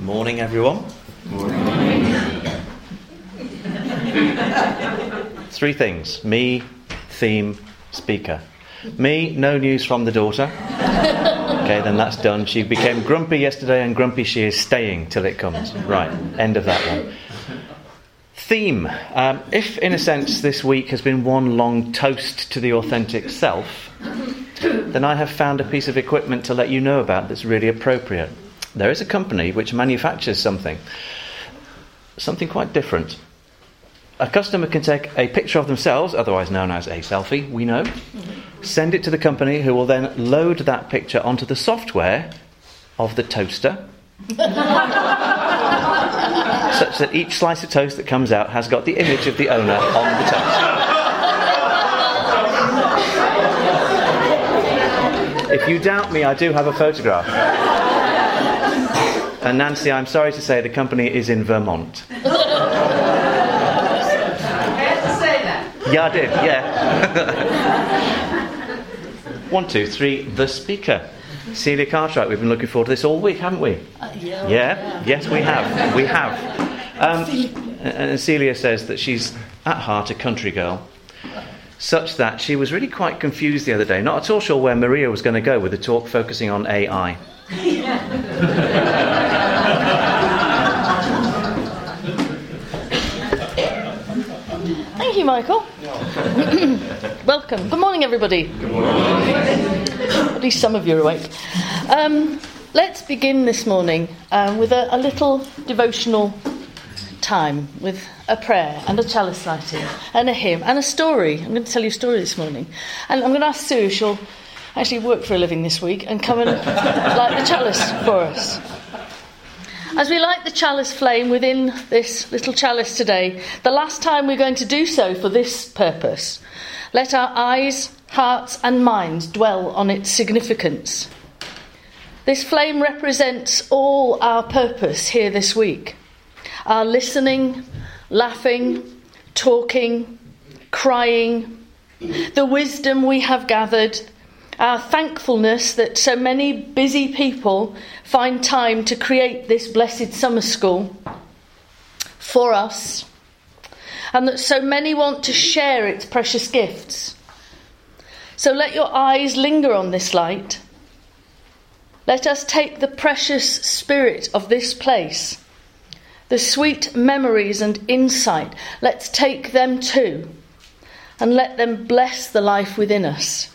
Morning, everyone. Three things me, theme, speaker. Me, no news from the daughter. Okay, then that's done. She became grumpy yesterday, and grumpy she is staying till it comes. Right, end of that one. Theme. Um, if, in a sense, this week has been one long toast to the authentic self, then I have found a piece of equipment to let you know about that's really appropriate. There is a company which manufactures something, something quite different. A customer can take a picture of themselves, otherwise known as a selfie, we know, send it to the company who will then load that picture onto the software of the toaster. such that each slice of toast that comes out has got the image of the owner on the toast. If you doubt me, I do have a photograph. And Nancy, I'm sorry to say the company is in Vermont. I had to say that. Yeah, I did, yeah. One, two, three, the speaker. Celia Cartwright, we've been looking forward to this all week, haven't we? Uh, yeah, yeah? yeah? Yes, we have. We have. Um, and Celia says that she's at heart a country girl, such that she was really quite confused the other day, not at all sure where Maria was going to go with the talk focusing on AI. Thank you, Michael. Welcome. Good morning, everybody. Good morning. At least some of you are awake. Um, let's begin this morning um, with a, a, little devotional time with a prayer and a chalice lighting and a hymn and a story. I'm going to tell you a story this morning. And I'm going to ask Sue, she'll actually work for a living this week, and come and light the chalice for us. As we light the chalice flame within this little chalice today, the last time we're going to do so for this purpose, let our eyes, hearts, and minds dwell on its significance. This flame represents all our purpose here this week our listening, laughing, talking, crying, the wisdom we have gathered, our thankfulness that so many busy people find time to create this blessed summer school for us, and that so many want to share its precious gifts. So let your eyes linger on this light. Let us take the precious spirit of this place, the sweet memories and insight, let's take them too, and let them bless the life within us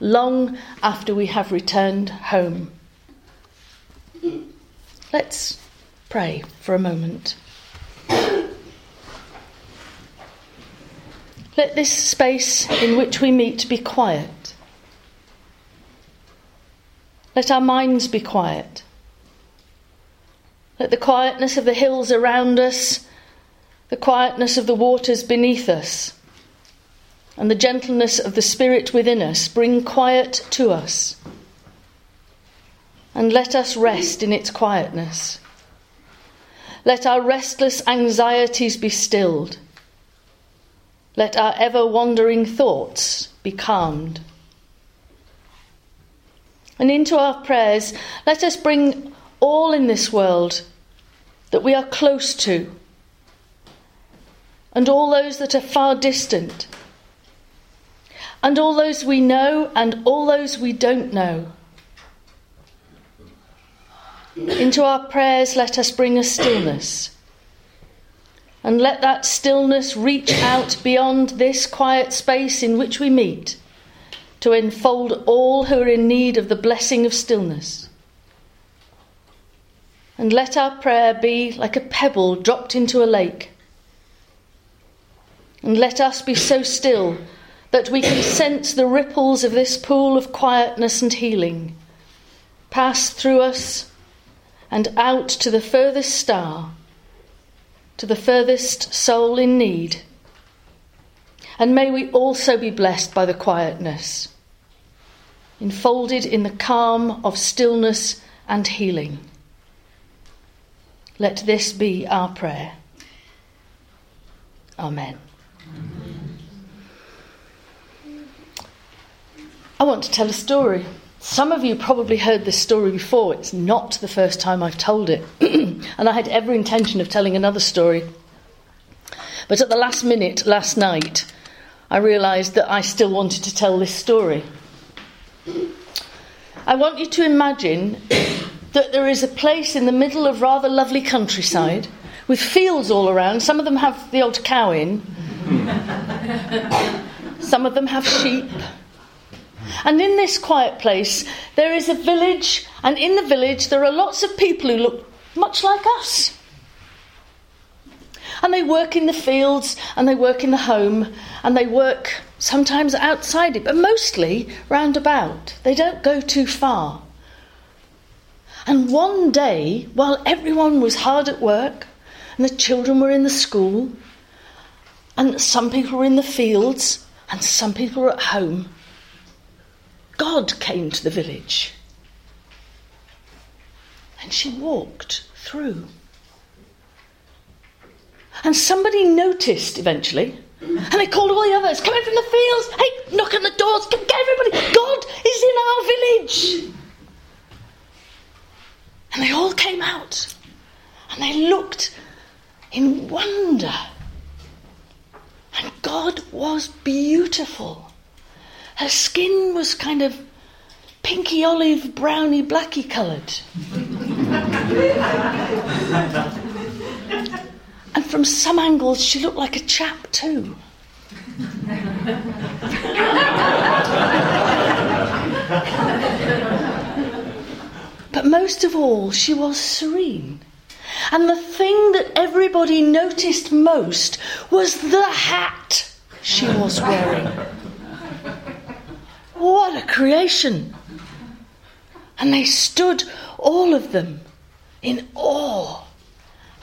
long after we have returned home. Let's pray for a moment. Let this space in which we meet be quiet. Let our minds be quiet. Let the quietness of the hills around us, the quietness of the waters beneath us, and the gentleness of the Spirit within us bring quiet to us. And let us rest in its quietness. Let our restless anxieties be stilled. Let our ever wandering thoughts be calmed. And into our prayers, let us bring all in this world that we are close to, and all those that are far distant and all those we know and all those we don't know. Into our prayers, let us bring a stillness. And let that stillness reach out beyond this quiet space in which we meet to enfold all who are in need of the blessing of stillness. And let our prayer be like a pebble dropped into a lake. And let us be so still that we can sense the ripples of this pool of quietness and healing pass through us and out to the furthest star, to the furthest soul in need. And may we also be blessed by the quietness, enfolded in the calm of stillness and healing. Let this be our prayer. Amen. I want to tell a story. Some of you probably heard this story before. It's not the first time I've told it. and I had every intention of telling another story. But at the last minute, last night, I realised that I still wanted to tell this story. I want you to imagine that there is a place in the middle of rather lovely countryside with fields all around. Some of them have the old cow in, some of them have sheep. And in this quiet place, there is a village, and in the village, there are lots of people who look much like us. And they work in the fields, and they work in the home, and they work sometimes outside it, but mostly round about. They don't go too far. And one day, while everyone was hard at work, and the children were in the school, and some people were in the fields, and some people were at home, God came to the village. And she walked through. And somebody noticed eventually, and they called all the others, come in from the fields, hey, knock on the doors, get everybody, God is in our village. And they all came out and they looked in wonder. And God was beautiful. Her skin was kind of pinky olive, browny, blacky coloured. and from some angles, she looked like a chap too. But most of all, she was serene. And the thing that everybody noticed most was the hat she was wearing. What a creation! And they stood, all of them, in awe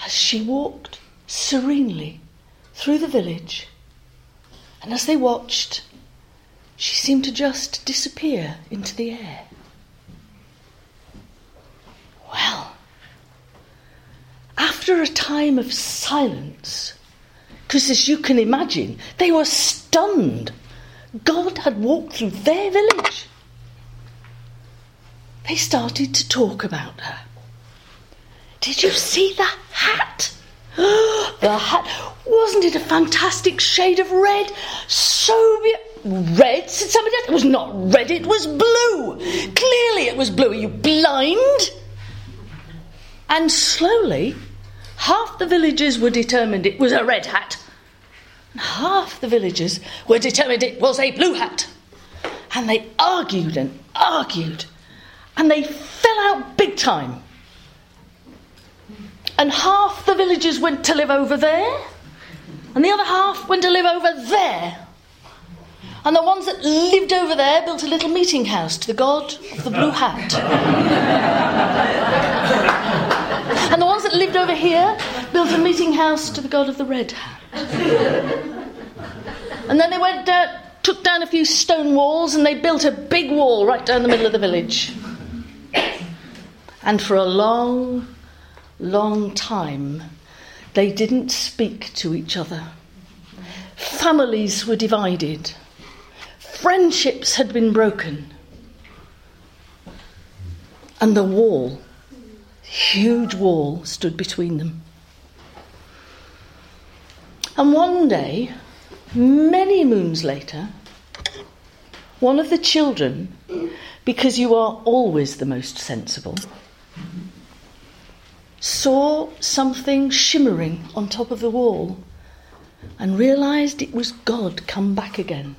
as she walked serenely through the village. And as they watched, she seemed to just disappear into the air. Well, after a time of silence, because as you can imagine, they were stunned. God had walked through their village. They started to talk about her. Did you see the hat? the hat. Wasn't it a fantastic shade of red? So be- red, said somebody else. It was not red, it was blue. Clearly it was blue. Are you blind? And slowly, half the villagers were determined it was a red hat, and half the villagers were determined it was a blue hat. And they argued and argued, and they fell out big time. And half the villagers went to live over there, and the other half went to live over there. And the ones that lived over there built a little meeting house to the god of the blue hat. that lived over here built a meeting house to the god of the red hat. and then they went down, took down a few stone walls and they built a big wall right down the middle of the village. And for a long, long time, they didn't speak to each other. Families were divided. Friendships had been broken. And the wall, huge wall, stood between them. And one day, many moons later, one of the children, because you are always the most sensible, saw something shimmering on top of the wall and realized it was God come back again.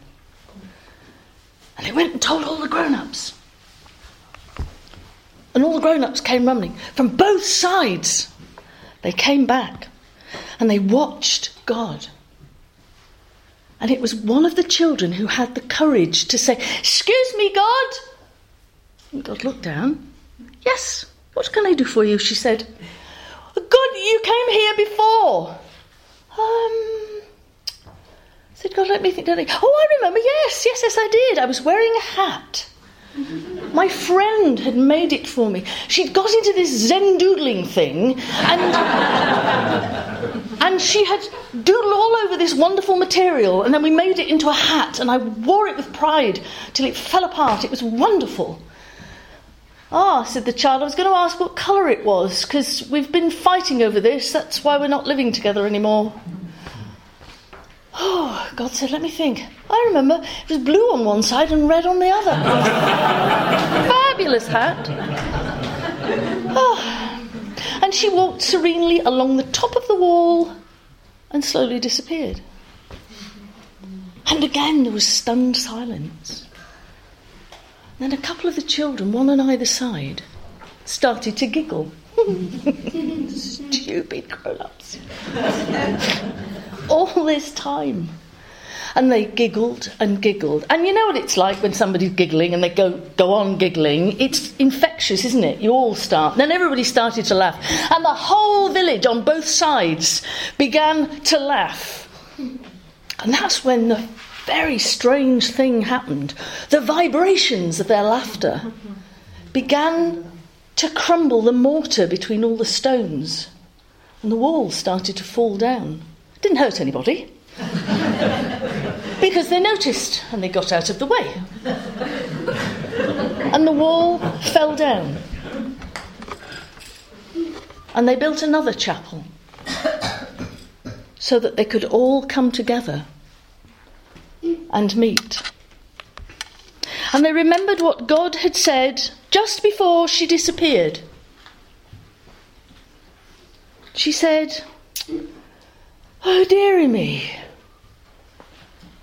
And they went and told all the grown ups. And all the grown ups came running from both sides. They came back and they watched God. And it was one of the children who had the courage to say, Excuse me, God. And God looked down. Yes, what can I do for you? She said. God, you came here before. Um, said God, let me think. Don't I? Oh, I remember. Yes, yes, yes, I did. I was wearing a hat. My friend had made it for me. She'd got into this Zen doodling thing, and and she had doodled all over this wonderful material, and then we made it into a hat, and I wore it with pride till it fell apart. It was wonderful. Ah, said the child, I was going to ask what colour it was, because we've been fighting over this. That's why we're not living together anymore. Oh, God said, let me think. I remember it was blue on one side and red on the other. Fabulous hat. Oh. And she walked serenely along the top of the wall and slowly disappeared. And again there was stunned silence. Then a couple of the children, one on either side, started to giggle. Stupid grown ups. All this time. And they giggled and giggled. And you know what it's like when somebody's giggling and they go, go on giggling? It's infectious, isn't it? You all start. Then everybody started to laugh. And the whole village on both sides began to laugh. And that's when the very strange thing happened. The vibrations of their laughter began to crumble the mortar between all the stones, and the walls started to fall down. Didn't hurt anybody. Because they noticed and they got out of the way. And the wall fell down. And they built another chapel so that they could all come together and meet. And they remembered what God had said just before she disappeared. She said, Oh, dearie me,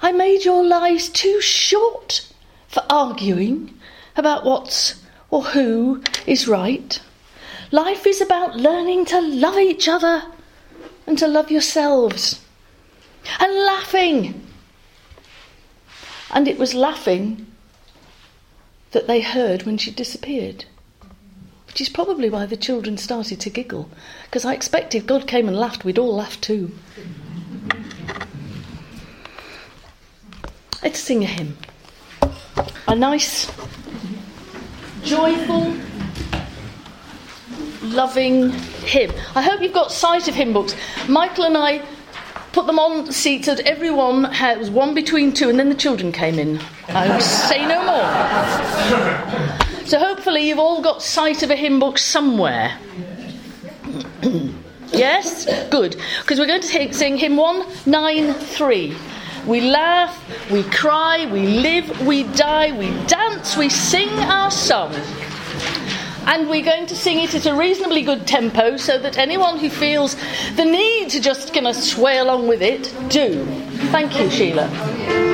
I made your lives too short for arguing about what's or who is right. Life is about learning to love each other and to love yourselves and laughing and it was laughing that they heard when she disappeared. Which is probably why the children started to giggle, because I expected God came and laughed, we'd all laugh too. Let's sing a hymn. A nice, joyful, loving hymn. I hope you've got sight of hymn books. Michael and I put them on seats that everyone had, was one between two, and then the children came in. I will say no more. So hopefully you've all got sight of a hymn book somewhere. yes? Good. Because we're going to sing hymn 193. We laugh, we cry, we live, we die, we dance, we sing our song and we're going to sing it at a reasonably good tempo so that anyone who feels the need to just kind of sway along with it, do. Thank you, Sheila.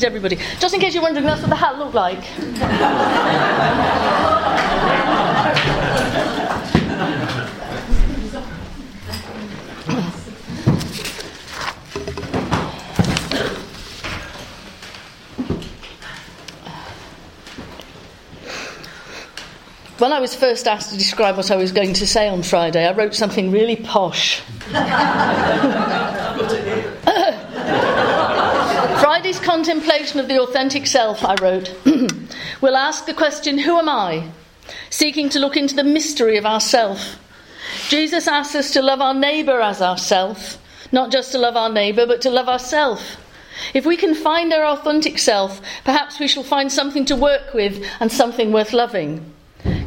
Be seated, everybody. Just in case you're wondering, that's what the hat looked like. When I was first asked to describe what I was going to say on Friday, I wrote something really posh. contemplation of the authentic self, I wrote, We'll ask the question, Who am I? Seeking to look into the mystery of ourself. Jesus asks us to love our neighbour as ourself, not just to love our neighbour, but to love ourself. If we can find our authentic self, perhaps we shall find something to work with and something worth loving.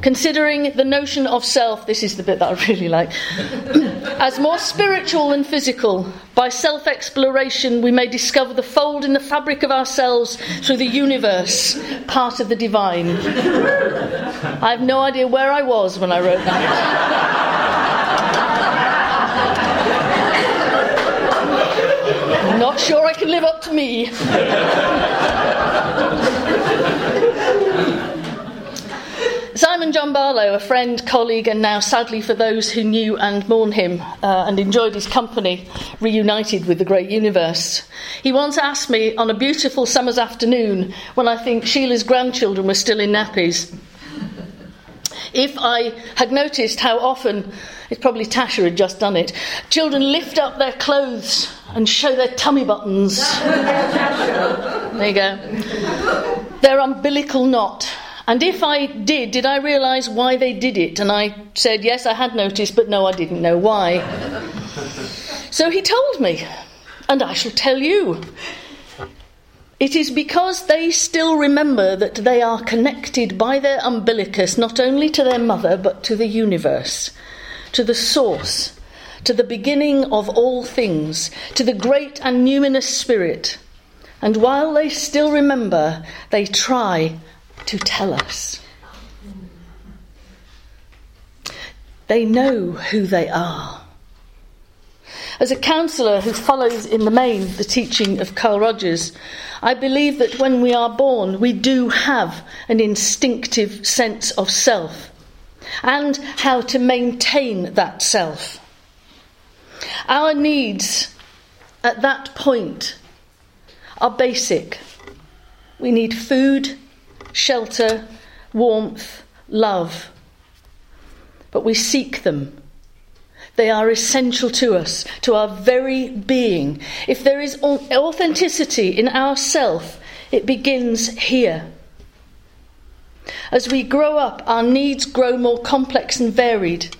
Considering the notion of self, this is the bit that I really like, as more spiritual than physical, by self exploration we may discover the fold in the fabric of ourselves through the universe, part of the divine. I have no idea where I was when I wrote that. Not sure I can live up to me. Simon John Barlow, a friend, colleague, and now sadly for those who knew and mourn him uh, and enjoyed his company, reunited with the great universe. He once asked me on a beautiful summer's afternoon when I think Sheila's grandchildren were still in nappies. If I had noticed how often, it's probably Tasha had just done it, children lift up their clothes and show their tummy buttons. there you go. Their umbilical knot. And if I did, did I realise why they did it? And I said, yes, I had noticed, but no, I didn't know why. so he told me, and I shall tell you. It is because they still remember that they are connected by their umbilicus not only to their mother, but to the universe, to the source, to the beginning of all things, to the great and numinous spirit. And while they still remember, they try to tell us. They know who they are. As a counsellor who follows in the main the teaching of Carl Rogers, I believe that when we are born, we do have an instinctive sense of self and how to maintain that self. Our needs at that point are basic. We need food, shelter, warmth, love. But we seek them. They are essential to us, to our very being. If there is authenticity in our self, it begins here. As we grow up, our needs grow more complex and varied,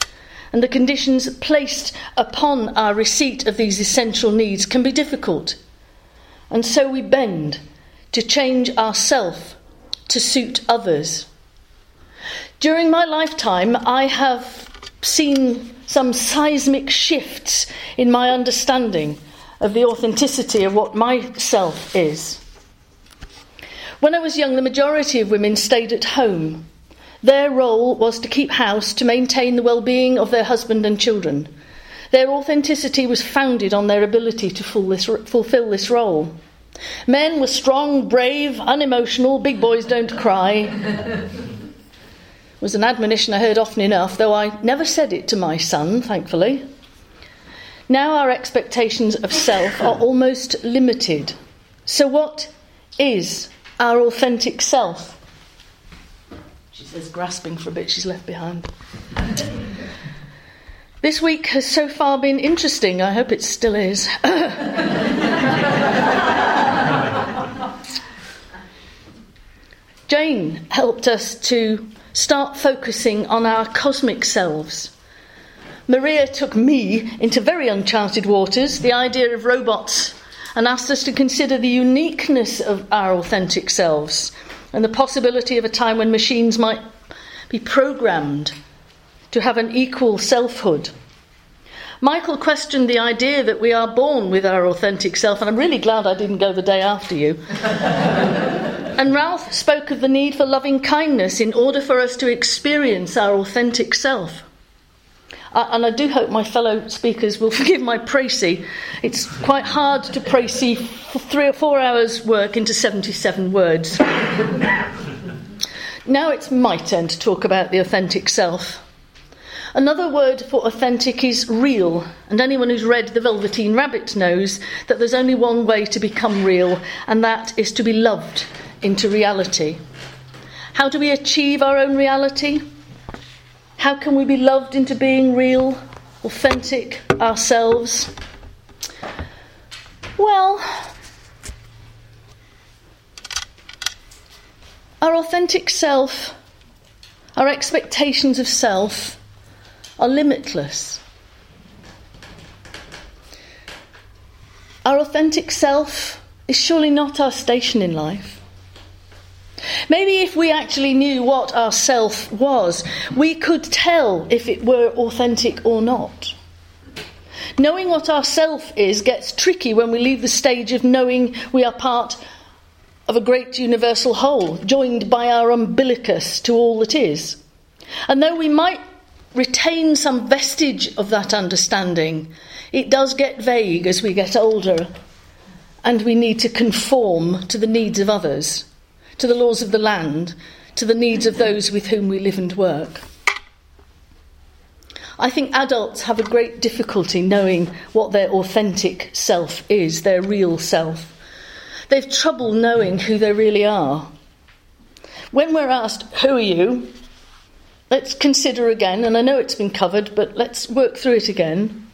and the conditions placed upon our receipt of these essential needs can be difficult. And so we bend to change ourself to suit others. During my lifetime, I have seen some seismic shifts in my understanding of the authenticity of what myself is. When I was young, the majority of women stayed at home. Their role was to keep house to maintain the well being of their husband and children. Their authenticity was founded on their ability to fulfill this role. Men were strong, brave, unemotional, big boys don't cry. was an admonition I heard often enough, though I never said it to my son, thankfully. Now our expectations of self are almost limited. So, what is our authentic self? She says, grasping for a bit she's left behind. This week has so far been interesting. I hope it still is. Jane helped us to start focusing on our cosmic selves. Maria took me into very uncharted waters, the idea of robots, and asked us to consider the uniqueness of our authentic selves and the possibility of a time when machines might be programmed to have an equal selfhood. Michael questioned the idea that we are born with our authentic self, and I'm really glad I didn't go the day after you. and Ralph spoke of the need for loving kindness in order for us to experience our authentic self. Uh, and I do hope my fellow speakers will forgive my précis. It's quite hard to précis three or four hours' work into 77 words. now it's my turn to talk about the authentic self. Another word for authentic is real, and anyone who's read The Velveteen Rabbit knows that there's only one way to become real, and that is to be loved into reality. How do we achieve our own reality? How can we be loved into being real, authentic ourselves? Well, our authentic self, our expectations of self, are limitless. Our authentic self is surely not our station in life. Maybe if we actually knew what our self was, we could tell if it were authentic or not. Knowing what our self is gets tricky when we leave the stage of knowing we are part of a great universal whole, joined by our umbilicus to all that is. And though we might retain some vestige of that understanding, it does get vague as we get older and we need to conform to the needs of others to the laws of the land, to the needs of those with whom we live and work. I think adults have a great difficulty knowing what their authentic self is, their real self. They've trouble knowing who they really are. When we're asked, Who are you? let's consider again, and I know it's been covered, but let's work through it again.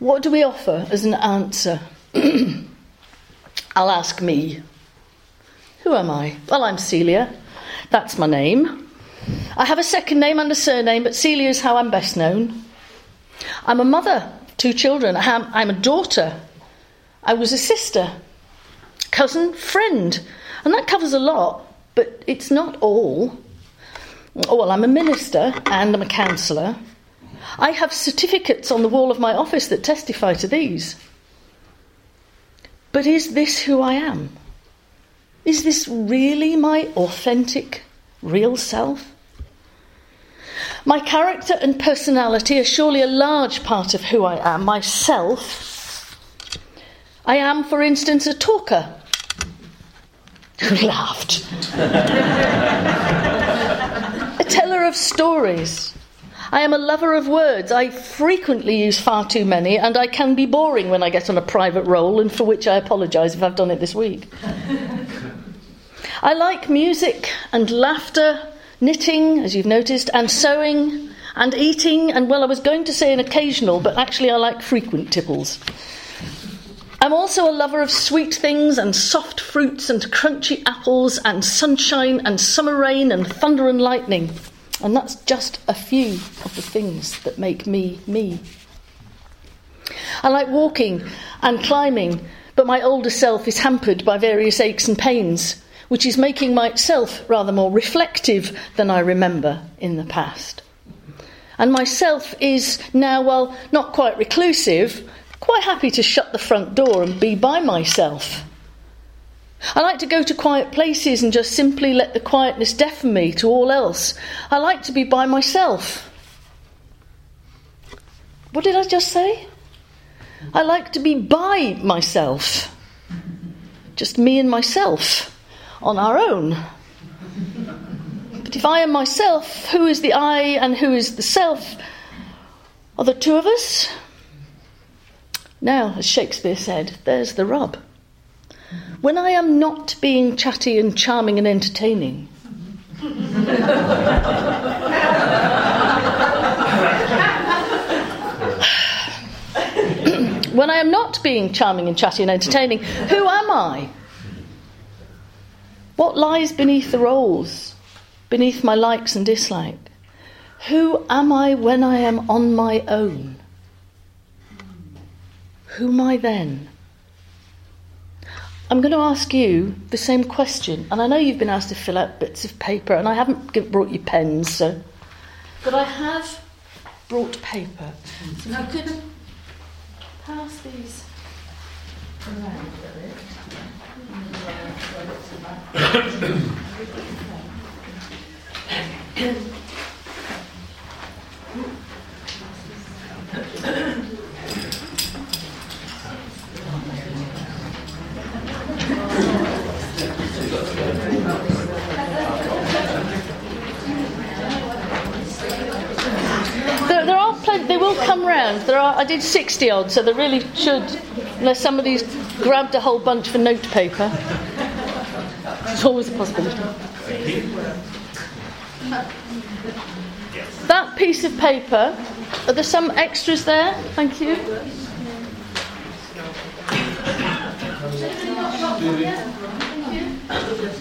What do we offer as an answer? I'll ask me. Who am I? Well, I'm Celia. That's my name. I have a second name and a surname, but Celia is how I'm best known. I'm a mother, two children. I'm a daughter. I was a sister, cousin, friend. And that covers a lot, but it's not all. Oh, well, I'm a minister and I'm a counsellor. I have certificates on the wall of my office that testify to these. But is this who I am? Is this really my authentic, real self? My character and personality are surely a large part of who I am, myself. I am, for instance, a talker. Who laughed? a teller of stories. I am a lover of words. I frequently use far too many, and I can be boring when I get on a private role, and for which I apologise if I've done it this week. I like music and laughter, knitting, as you've noticed, and sewing and eating, and well, I was going to say an occasional, but actually I like frequent tipples. I'm also a lover of sweet things and soft fruits and crunchy apples and sunshine and summer rain and thunder and lightning. And that's just a few of the things that make me me. I like walking and climbing, but my older self is hampered by various aches and pains which is making myself rather more reflective than I remember in the past. And myself is now, well, not quite reclusive, quite happy to shut the front door and be by myself. I like to go to quiet places and just simply let the quietness deafen me to all else. I like to be by myself. What did I just say? I like to be by myself. Just me and myself on our own. But if I am myself, who is the I and who is the self? Are the two of us? Now, as Shakespeare said, there's the rub. When I am not being chatty and charming and entertaining, when I am not being charming and chatty and entertaining, who am I? What lies beneath the roles, beneath my likes and dislikes? Who am I when I am on my own? Who am I then? I'm going to ask you the same question, and I know you've been asked to fill out bits of paper, and I haven't brought you pens, so. But I have brought paper. So now, could pass these around a Thank you. They will come round. There are, I did 60 odd, so they really should, unless somebody's grabbed a whole bunch for notepaper. It's always a possibility. That piece of paper, are there some extras there? Thank you.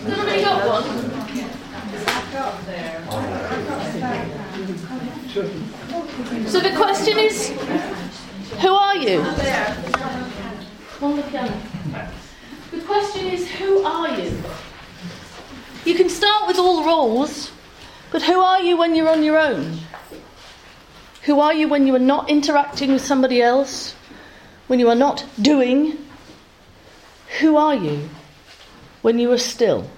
Nobody got one? So the question is, who are you? The question is, who are you? You can start with all the roles, but who are you when you're on your own? Who are you when you are not interacting with somebody else? When you are not doing? Who are you when you are still?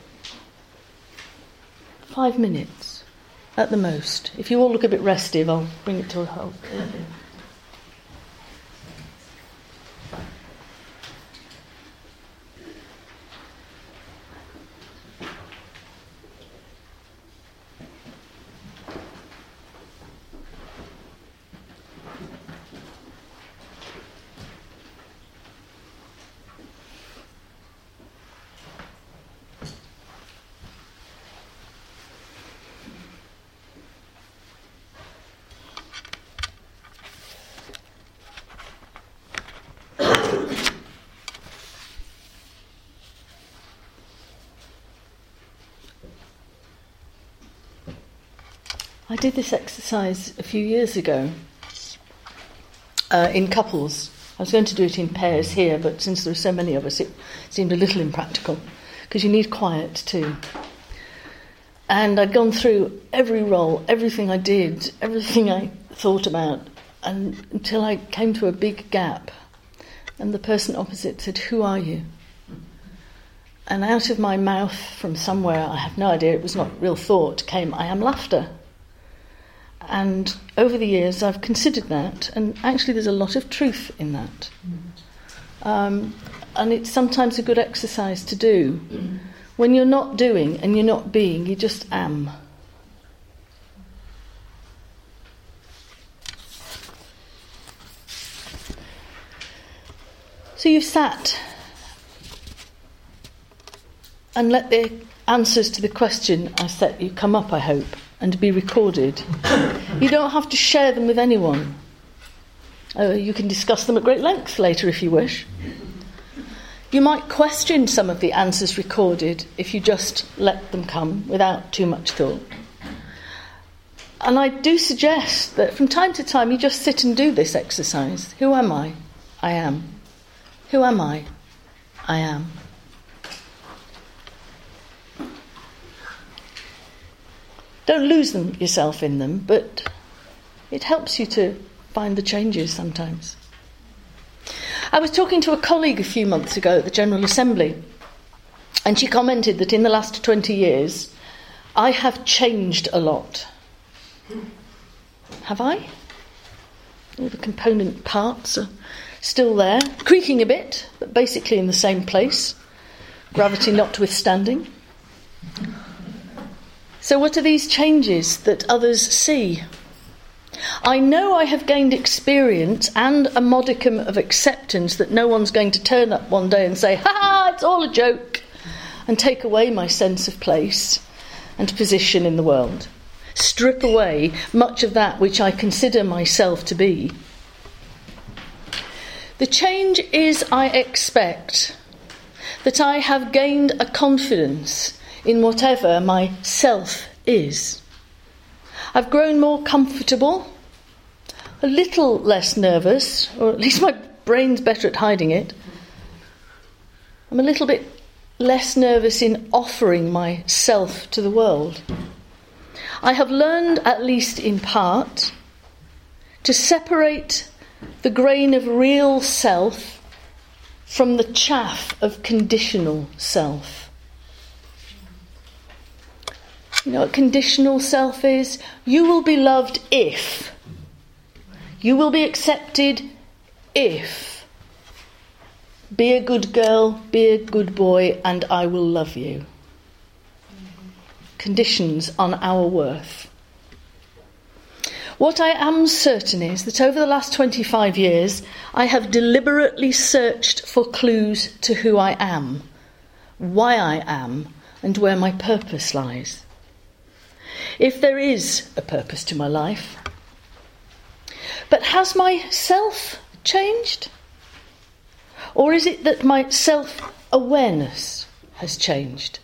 Five minutes at the most. If you all look a bit restive, I'll bring it to a halt. Did this exercise a few years ago uh, in couples. I was going to do it in pairs here, but since there are so many of us, it seemed a little impractical because you need quiet too. And I'd gone through every role, everything I did, everything I thought about, and until I came to a big gap. And the person opposite said, Who are you? And out of my mouth from somewhere, I have no idea, it was not real thought, came, I am laughter. And over the years, I've considered that, and actually, there's a lot of truth in that. Um, and it's sometimes a good exercise to do. When you're not doing and you're not being, you just am. So you've sat and let the answers to the question I set you come up, I hope and be recorded. You don't have to share them with anyone. Uh, you can discuss them at great length later if you wish. You might question some of the answers recorded if you just let them come without too much thought. And I do suggest that from time to time you just sit and do this exercise. Who am I? I am. Who am I? I am. Don't lose them yourself in them, but it helps you to find the changes sometimes. I was talking to a colleague a few months ago at the General Assembly, and she commented that in the last 20 years, I have changed a lot. Have I? All the component parts are still there, creaking a bit, but basically in the same place, gravity notwithstanding. So, what are these changes that others see? I know I have gained experience and a modicum of acceptance that no one's going to turn up one day and say, ha ha, it's all a joke, and take away my sense of place and position in the world. Strip away much of that which I consider myself to be. The change is, I expect, that I have gained a confidence in whatever my self is. I've grown more comfortable, a little less nervous, or at least my brain's better at hiding it. I'm a little bit less nervous in offering myself to the world. I have learned, at least in part, to separate the grain of real self from the chaff of conditional self. You know what conditional self is? You will be loved if. You will be accepted if. Be a good girl, be a good boy, and I will love you. Conditions on our worth. What I am certain is that over the last 25 years, I have deliberately searched for clues to who I am, why I am, and where my purpose lies if there is a purpose to my life. But has my self changed? Or is it that my self awareness has changed?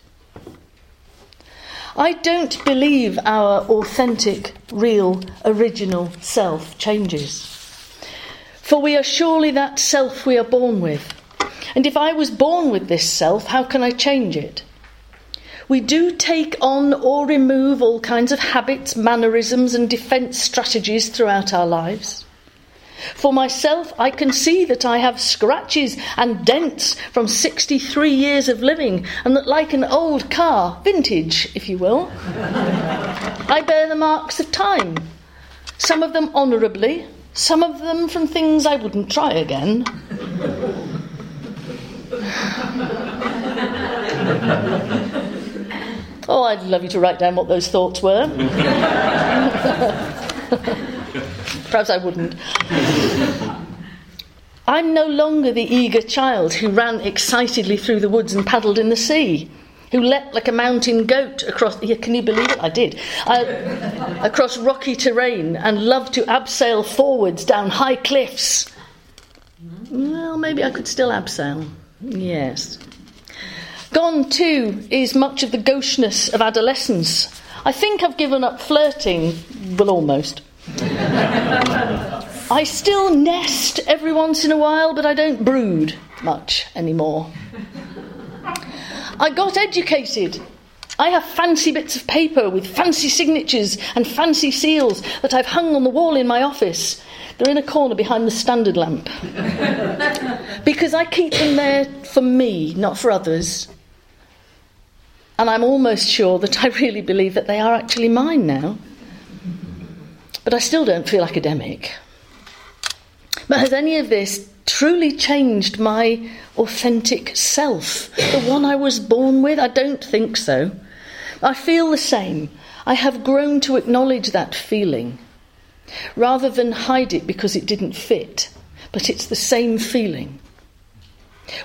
I don't believe our authentic, real, original self changes. For we are surely that self we are born with. And if I was born with this self, how can I change it? We do take on or remove all kinds of habits, mannerisms, and defence strategies throughout our lives. For myself, I can see that I have scratches and dents from 63 years of living, and that, like an old car, vintage, if you will, I bear the marks of time. Some of them honourably, some of them from things I wouldn't try again. Oh, I'd love you to write down what those thoughts were. Perhaps I wouldn't. I'm no longer the eager child who ran excitedly through the woods and paddled in the sea, who leapt like a mountain goat across. Yeah, can you believe it? I did. I, across rocky terrain and loved to abseil forwards down high cliffs. Well, maybe I could still abseil. Yes. Gone too is much of the gaucheness of adolescence. I think I've given up flirting, well, almost. I still nest every once in a while, but I don't brood much anymore. I got educated. I have fancy bits of paper with fancy signatures and fancy seals that I've hung on the wall in my office. They're in a corner behind the standard lamp. because I keep them there for me, not for others. And I'm almost sure that I really believe that they are actually mine now. But I still don't feel academic. But has any of this truly changed my authentic self, the one I was born with? I don't think so. I feel the same. I have grown to acknowledge that feeling rather than hide it because it didn't fit, but it's the same feeling.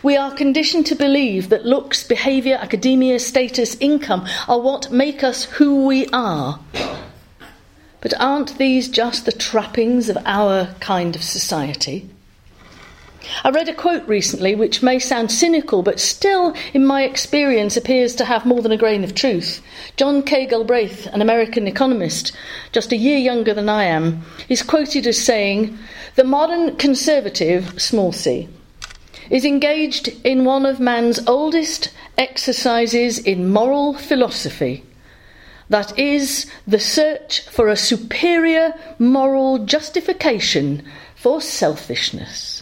We are conditioned to believe that looks, behaviour, academia, status, income are what make us who we are. But aren't these just the trappings of our kind of society? I read a quote recently which may sound cynical, but still, in my experience, appears to have more than a grain of truth. John K. Galbraith, an American economist, just a year younger than I am, is quoted as saying, The modern conservative, small c, is engaged in one of man's oldest exercises in moral philosophy. That is, the search for a superior moral justification for selfishness.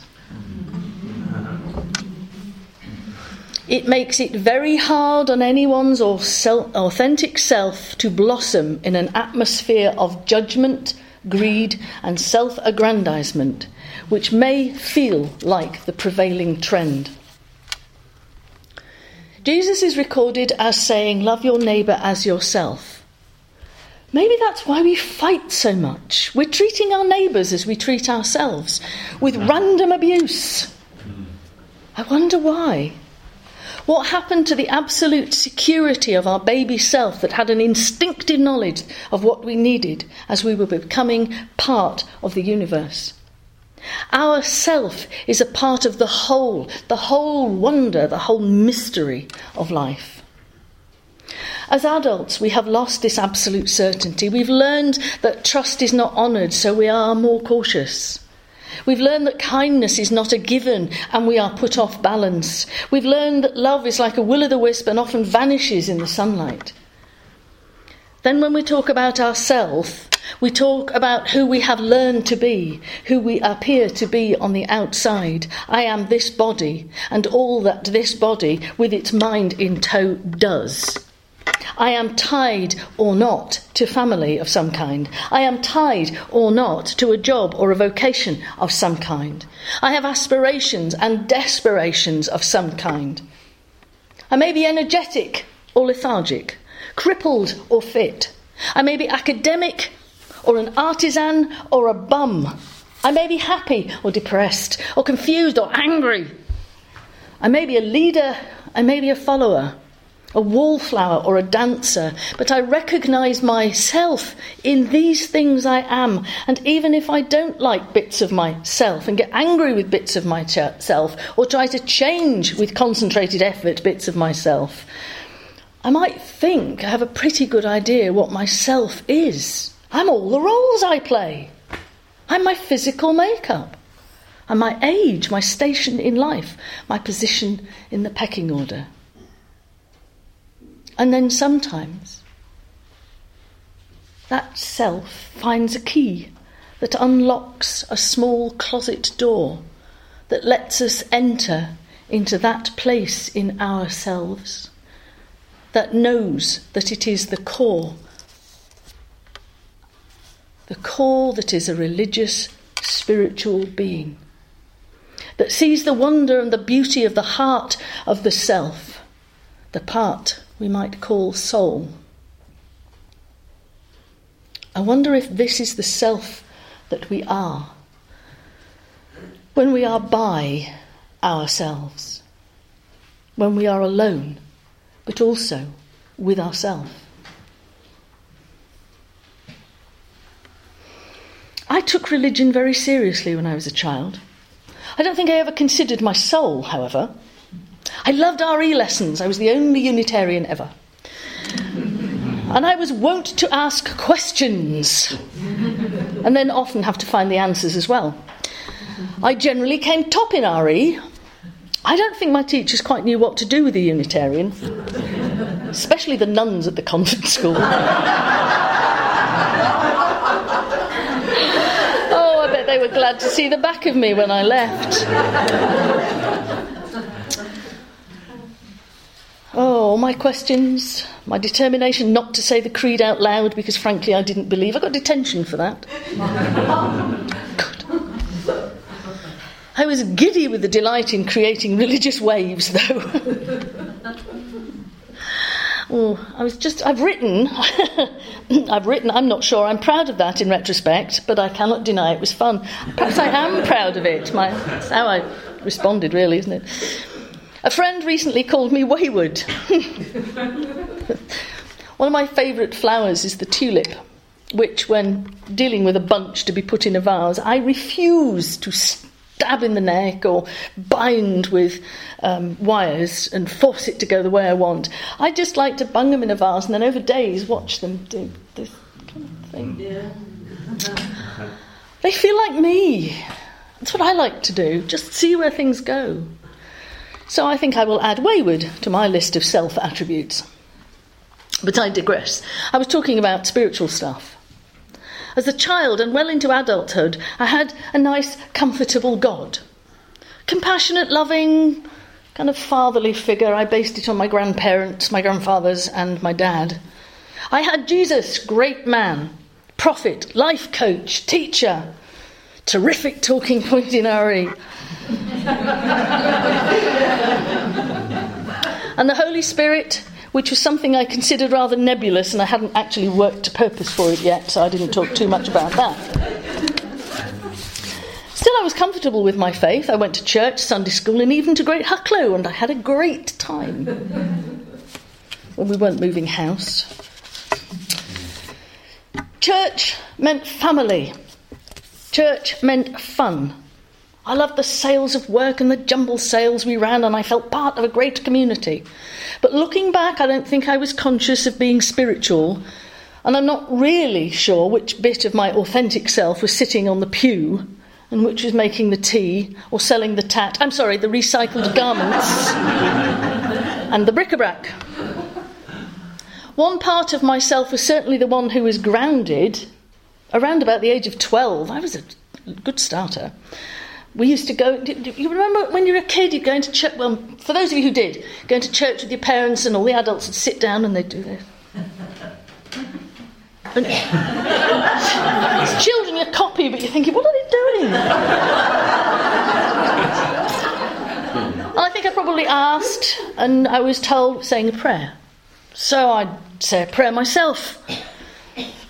It makes it very hard on anyone's authentic self to blossom in an atmosphere of judgment, greed, and self aggrandizement which may feel like the prevailing trend. Jesus is recorded as saying, Love your neighbour as yourself. Maybe that's why we fight so much. We're treating our neighbours as we treat ourselves, with random abuse. I wonder why. What happened to the absolute security of our baby self that had an instinctive knowledge of what we needed as we were becoming part of the universe? Our self is a part of the whole, the whole wonder, the whole mystery of life. As adults, we have lost this absolute certainty. We've learned that trust is not honoured, so we are more cautious. We've learned that kindness is not a given and we are put off balance. We've learned that love is like a will o' the wisp and often vanishes in the sunlight. Then, when we talk about ourself, we talk about who we have learned to be, who we appear to be on the outside. I am this body, and all that this body, with its mind in tow, does. I am tied or not to family of some kind. I am tied or not to a job or a vocation of some kind. I have aspirations and desperations of some kind. I may be energetic or lethargic, crippled or fit. I may be academic or an artisan or a bum. I may be happy or depressed or confused or angry. I may be a leader, I may be a follower a wallflower or a dancer, but I recognize myself in these things I am. And even if I don't like bits of myself and get angry with bits of myself or try to change with concentrated effort bits of myself, I might think I have a pretty good idea what myself is. I'm all the roles I play. I'm my physical makeup. I'm my age, my station in life, my position in the pecking order. And then sometimes that self finds a key that unlocks a small closet door that lets us enter into that place in ourselves that knows that it is the core, the core that is a religious, spiritual being, that sees the wonder and the beauty of the heart of the self, the part we might call soul. I wonder if this is the self that we are when we are by ourselves, when we are alone, but also with ourselves. I took religion very seriously when I was a child. I don't think I ever considered my soul, however. I loved RE lessons. I was the only Unitarian ever. And I was wont to ask questions and then often have to find the answers as well. I generally came top in RE. I don't think my teachers quite knew what to do with a Unitarian, especially the nuns at the convent school. oh, I bet they were glad to see the back of me when I left. Oh, my questions, my determination not to say the creed out loud because frankly I didn't believe. I got detention for that. I was giddy with the delight in creating religious waves, though. oh, I was just, I've written, I've written, I'm not sure, I'm proud of that in retrospect, but I cannot deny it was fun. Perhaps I am proud of it. My, that's how I responded, really, isn't it? A friend recently called me wayward. One of my favourite flowers is the tulip, which, when dealing with a bunch to be put in a vase, I refuse to stab in the neck or bind with um, wires and force it to go the way I want. I just like to bung them in a vase and then over days watch them do this kind of thing. Yeah. they feel like me. That's what I like to do, just see where things go. So I think I will add wayward to my list of self attributes. But I digress. I was talking about spiritual stuff. As a child and well into adulthood, I had a nice, comfortable God. Compassionate, loving, kind of fatherly figure. I based it on my grandparents, my grandfathers, and my dad. I had Jesus, great man, prophet, life coach, teacher, terrific talking point in RE. and the Holy Spirit which was something I considered rather nebulous, and I hadn't actually worked to purpose for it yet, so I didn't talk too much about that. Still, I was comfortable with my faith. I went to church, Sunday school, and even to Great Hucklow, and I had a great time. When we weren't moving house. Church meant family. Church meant fun. I loved the sales of work and the jumble sales we ran, and I felt part of a great community. But looking back, I don't think I was conscious of being spiritual, and I'm not really sure which bit of my authentic self was sitting on the pew and which was making the tea or selling the tat. I'm sorry, the recycled garments and the bric-a-brac. One part of myself was certainly the one who was grounded. Around about the age of 12, I was a good starter. We used to go. Do you remember when you were a kid, you'd go into church? Well, for those of you who did, going to church with your parents, and all the adults would sit down and they'd do this. And it's children you copy, but you're thinking, what are they doing? and I think I probably asked, and I was told saying a prayer. So I'd say a prayer myself.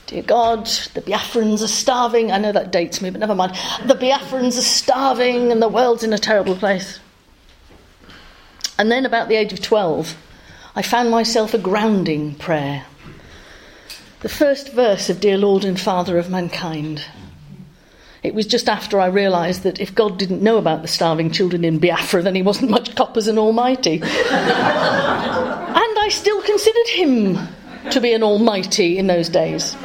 Dear God, the Biafrans are starving. I know that dates me, but never mind. The Biafrans are starving and the world's in a terrible place. And then, about the age of 12, I found myself a grounding prayer. The first verse of Dear Lord and Father of Mankind. It was just after I realised that if God didn't know about the starving children in Biafra, then he wasn't much coppers and almighty. and I still considered him to be an almighty in those days.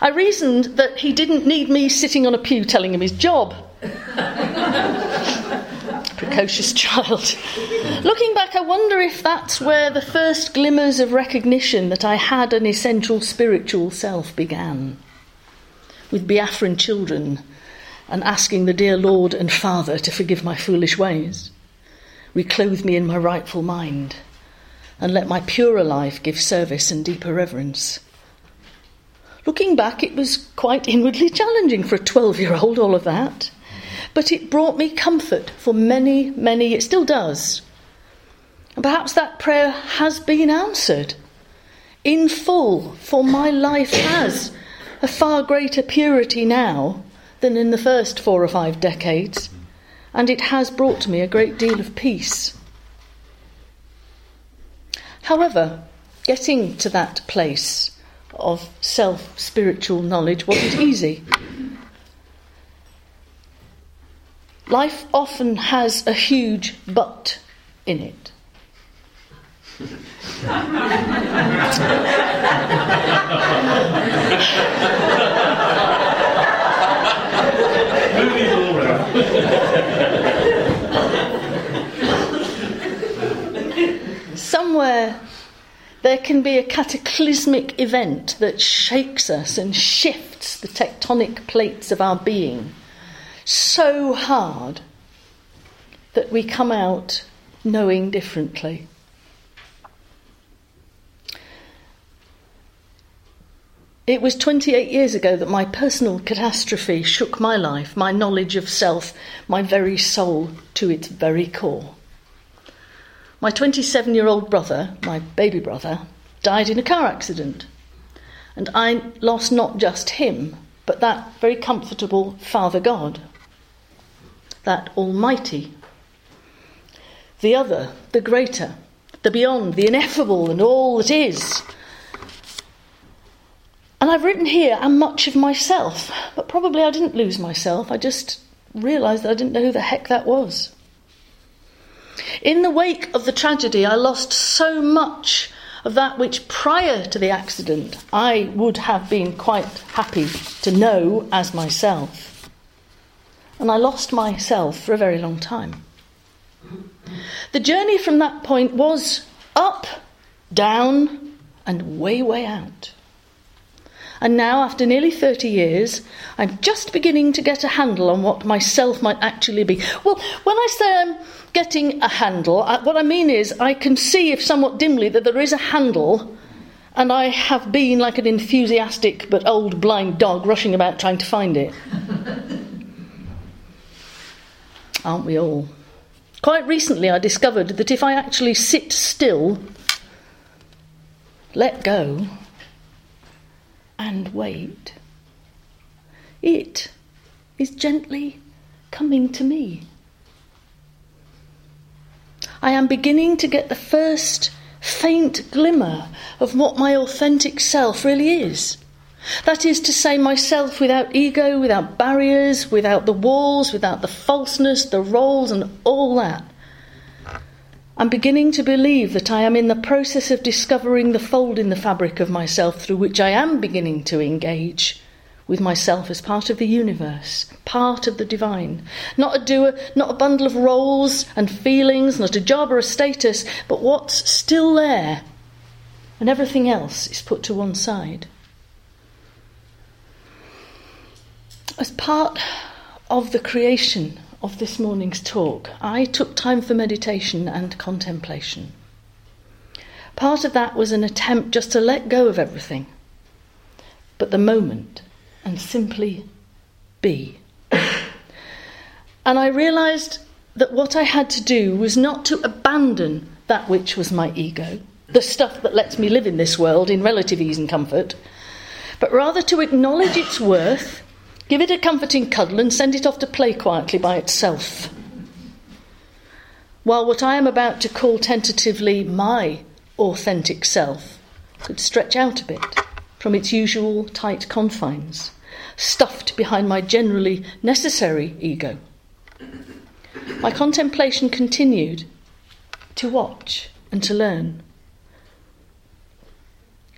I reasoned that he didn't need me sitting on a pew telling him his job. Precocious child. Looking back, I wonder if that's where the first glimmers of recognition that I had an essential spiritual self began. With Biafran children and asking the dear Lord and Father to forgive my foolish ways, reclothe me in my rightful mind, and let my purer life give service and deeper reverence. Looking back, it was quite inwardly challenging for a 12 year old, all of that. But it brought me comfort for many, many, it still does. And perhaps that prayer has been answered in full, for my life has a far greater purity now than in the first four or five decades, and it has brought me a great deal of peace. However, getting to that place of self spiritual knowledge wasn't easy. Life often has a huge but in it. Somewhere there can be a cataclysmic event that shakes us and shifts the tectonic plates of our being so hard that we come out knowing differently. It was 28 years ago that my personal catastrophe shook my life, my knowledge of self, my very soul to its very core. My 27 year old brother, my baby brother, died in a car accident. And I lost not just him, but that very comfortable Father God, that Almighty. The other, the greater, the beyond, the ineffable, and all that is. And I've written here, and much of myself, but probably I didn't lose myself. I just realised that I didn't know who the heck that was. In the wake of the tragedy, I lost so much of that which prior to the accident I would have been quite happy to know as myself. And I lost myself for a very long time. The journey from that point was up, down, and way, way out. And now, after nearly 30 years, I'm just beginning to get a handle on what myself might actually be. Well, when I say I'm getting a handle, uh, what I mean is I can see, if somewhat dimly, that there is a handle, and I have been like an enthusiastic but old blind dog rushing about trying to find it. Aren't we all? Quite recently, I discovered that if I actually sit still, let go, and wait, it is gently coming to me. I am beginning to get the first faint glimmer of what my authentic self really is. That is to say, myself without ego, without barriers, without the walls, without the falseness, the roles, and all that. I'm beginning to believe that I am in the process of discovering the fold in the fabric of myself through which I am beginning to engage with myself as part of the universe, part of the divine. Not a doer, not a bundle of roles and feelings, not a job or a status, but what's still there, and everything else is put to one side. As part of the creation of this morning's talk, I took time for meditation and contemplation. Part of that was an attempt just to let go of everything, but the moment, and simply be. and I realized that what I had to do was not to abandon that which was my ego, the stuff that lets me live in this world in relative ease and comfort, but rather to acknowledge its worth Give it a comforting cuddle and send it off to play quietly by itself. While what I am about to call tentatively my authentic self could stretch out a bit from its usual tight confines, stuffed behind my generally necessary ego. My contemplation continued to watch and to learn.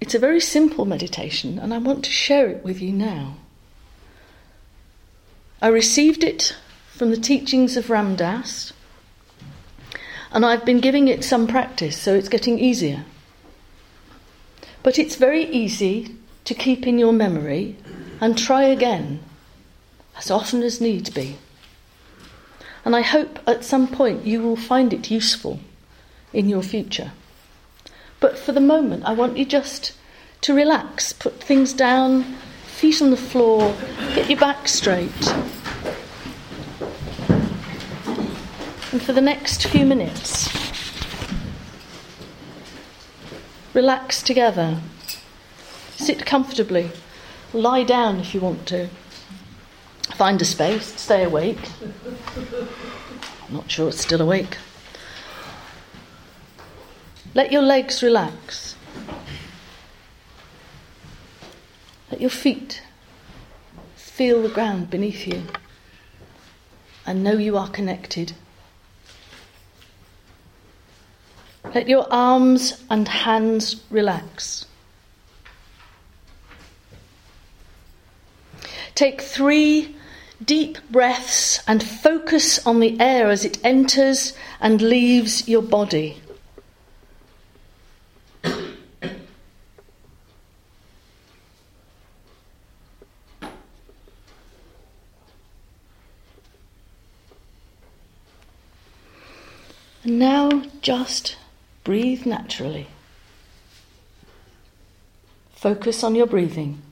It's a very simple meditation, and I want to share it with you now. I received it from the teachings of Ram Dass, and I've been giving it some practice, so it's getting easier. But it's very easy to keep in your memory and try again as often as need be. And I hope at some point you will find it useful in your future. But for the moment, I want you just to relax, put things down, feet on the floor, get your back straight. And for the next few minutes, relax together. Sit comfortably. Lie down if you want to. Find a space, stay awake. Not sure it's still awake. Let your legs relax. Let your feet feel the ground beneath you and know you are connected. Let your arms and hands relax. Take three deep breaths and focus on the air as it enters and leaves your body. Now just breathe naturally. Focus on your breathing.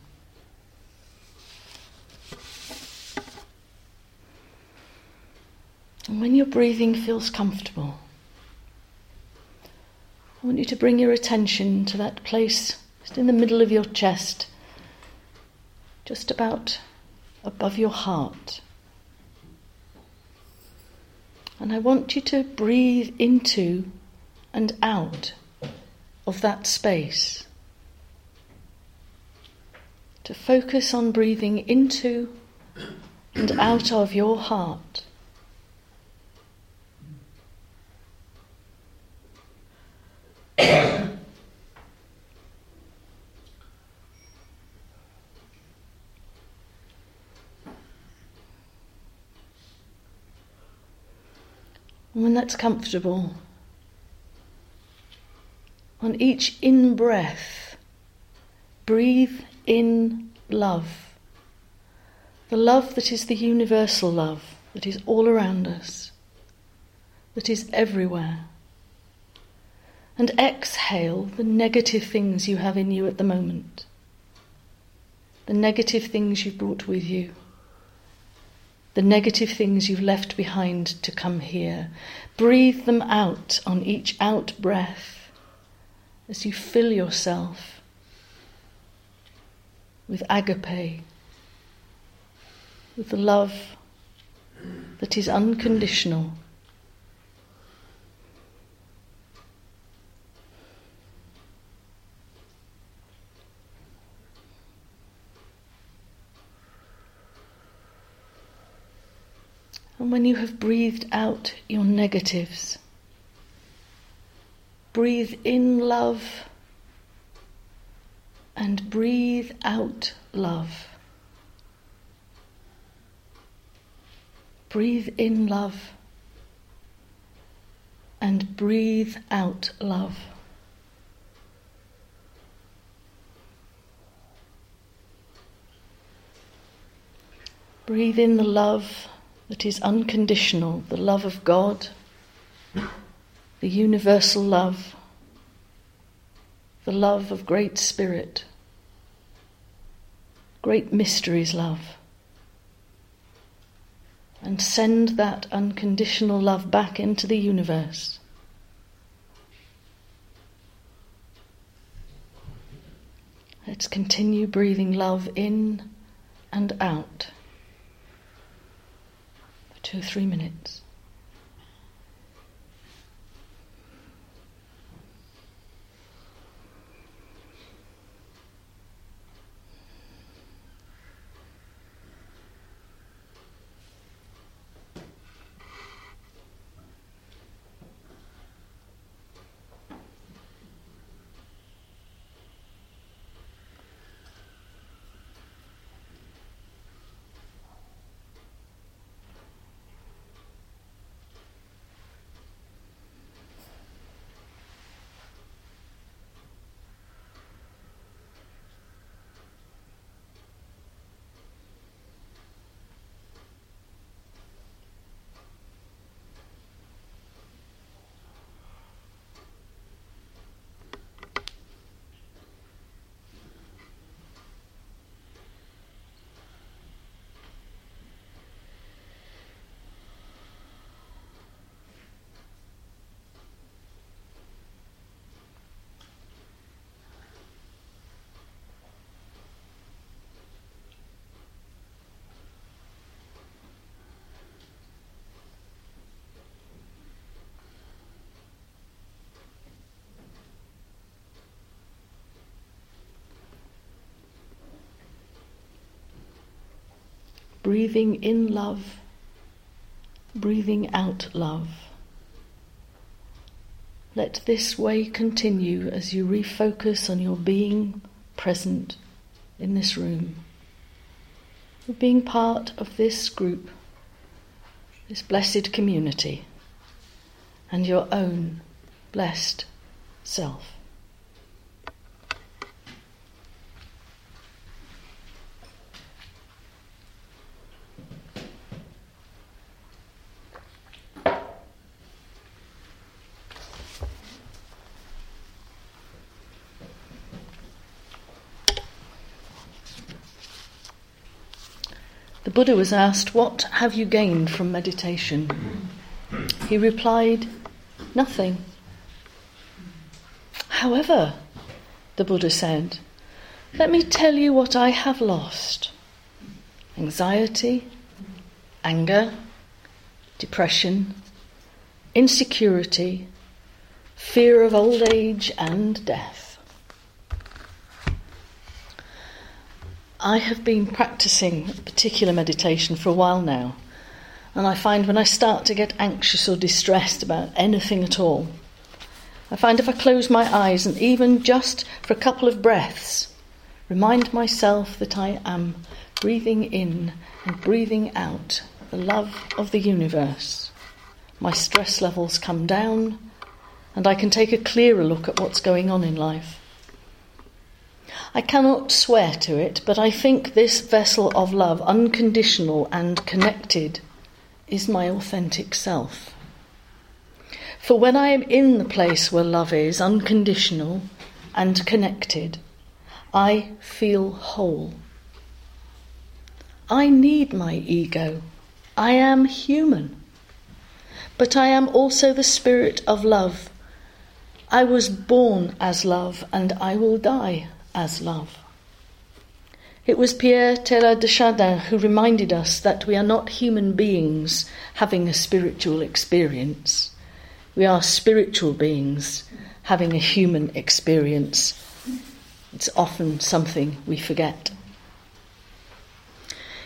And when your breathing feels comfortable, I want you to bring your attention to that place just in the middle of your chest, just about above your heart. And I want you to breathe into and out of that space. To focus on breathing into and out of your heart. And when that's comfortable, on each in breath, breathe in love. The love that is the universal love, that is all around us, that is everywhere. And exhale the negative things you have in you at the moment, the negative things you've brought with you the negative things you've left behind to come here. Breathe them out on each out breath as you fill yourself with agape, with the love that is unconditional. And when you have breathed out your negatives, breathe in love and breathe out love. Breathe in love and breathe out love. Breathe in the love that is unconditional, the love of God, the universal love, the love of Great Spirit, great mysteries love. And send that unconditional love back into the universe. Let's continue breathing love in and out two or three minutes. Breathing in love, breathing out love. Let this way continue as you refocus on your being present in this room, being part of this group, this blessed community, and your own blessed self. Buddha was asked, What have you gained from meditation? He replied, Nothing. However, the Buddha said, Let me tell you what I have lost anxiety, anger, depression, insecurity, fear of old age and death. I have been practicing a particular meditation for a while now, and I find when I start to get anxious or distressed about anything at all, I find if I close my eyes and even just for a couple of breaths, remind myself that I am breathing in and breathing out the love of the universe, my stress levels come down, and I can take a clearer look at what's going on in life. I cannot swear to it, but I think this vessel of love, unconditional and connected, is my authentic self. For when I am in the place where love is, unconditional and connected, I feel whole. I need my ego. I am human. But I am also the spirit of love I was born as love and I will die as love. It was Pierre Teilhard de Chardin who reminded us that we are not human beings having a spiritual experience. We are spiritual beings having a human experience. It's often something we forget.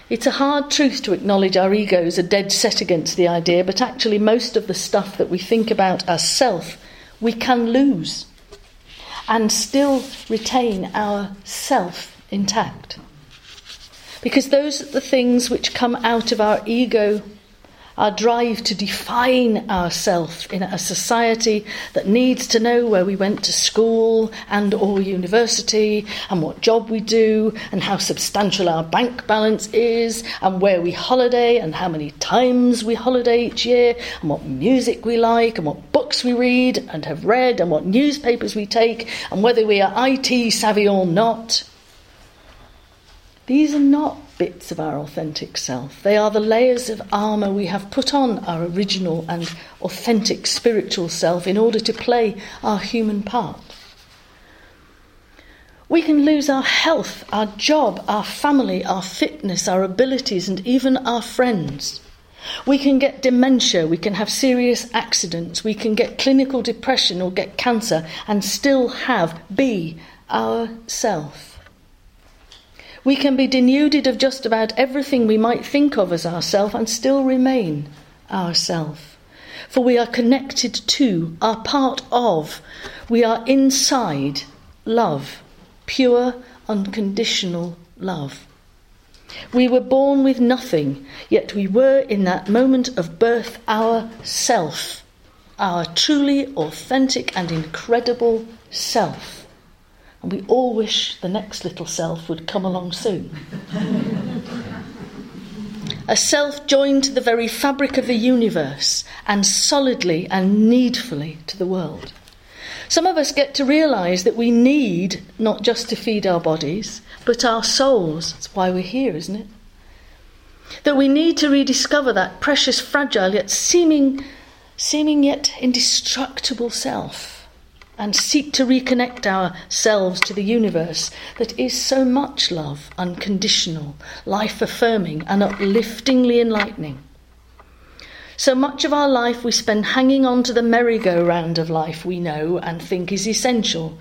It's a hard truth to acknowledge our egos are dead set against the idea, but actually, most of the stuff that we think about as self, we can lose and still retain our self intact. Because those are the things which come out of our ego, our drive to define ourselves in a society that needs to know where we went to school and or university and what job we do and how substantial our bank balance is and where we holiday and how many times we holiday each year and what music we like and what books we read and have read and what newspapers we take and whether we are IT savvy or not. These are not bits of our authentic self. They are the layers of armour we have put on our original and authentic spiritual self in order to play our human part. We can lose our health, our job, our family, our fitness, our abilities, and even our friends. We can get dementia, we can have serious accidents, we can get clinical depression or get cancer and still have, be, our self. We can be denuded of just about everything we might think of as ourself and still remain ourself. For we are connected to, are part of, we are inside love, pure, unconditional love. We were born with nothing, yet we were in that moment of birth our self, our truly authentic and incredible self. And we all wish the next little self would come along soon. a self joined to the very fabric of the universe and solidly and needfully to the world. Some of us get to realise that we need not just to feed our bodies, but our souls. That's why we're here, isn't it? That we need to rediscover that precious, fragile, yet seeming, seeming yet indestructible self and seek to reconnect ourselves to the universe that is so much love, unconditional, life affirming, and upliftingly enlightening. So much of our life we spend hanging on to the merry-go-round of life we know and think is essential.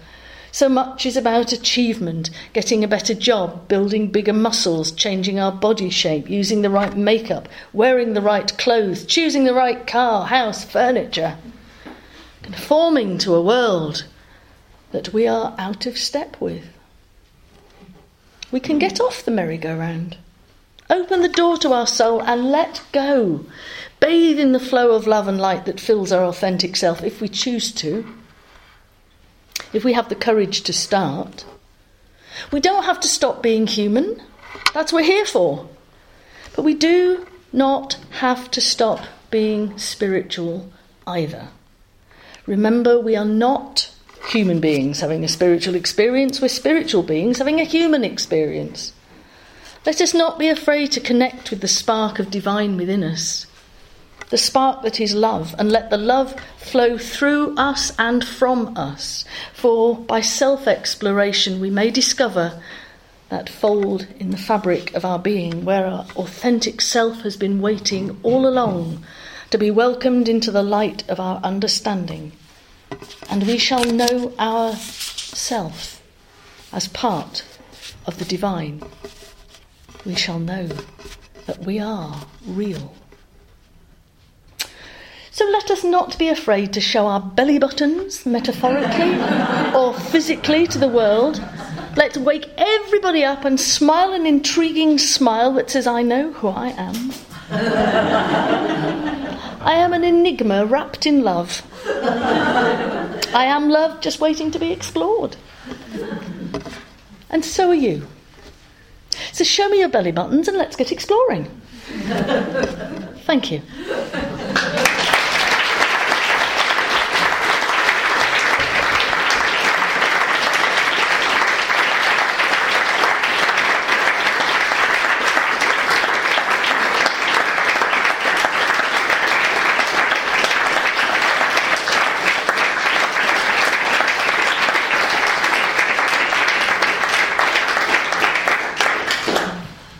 So much is about achievement, getting a better job, building bigger muscles, changing our body shape, using the right makeup, wearing the right clothes, choosing the right car, house, furniture conforming to a world that we are out of step with. We can get off the merry-go-round, open the door to our soul, and let go. Bathe in the flow of love and light that fills our authentic self if we choose to, if we have the courage to start. We don't have to stop being human, that's what we're here for. But we do not have to stop being spiritual either. Remember, we are not human beings having a spiritual experience, we're spiritual beings having a human experience. Let us not be afraid to connect with the spark of divine within us, the spark that is love, and let the love flow through us and from us. For by self exploration, we may discover that fold in the fabric of our being where our authentic self has been waiting all along to be welcomed into the light of our understanding, and we shall know ourself as part of the divine. We shall know that we are real. So let us not be afraid to show our belly buttons, metaphorically or physically, to the world. Let's wake everybody up and smile an intriguing smile that says, I know who I am. I am an enigma wrapped in love. I am love just waiting to be explored. And so are you. So show me your belly buttons and let's get exploring. Thank you.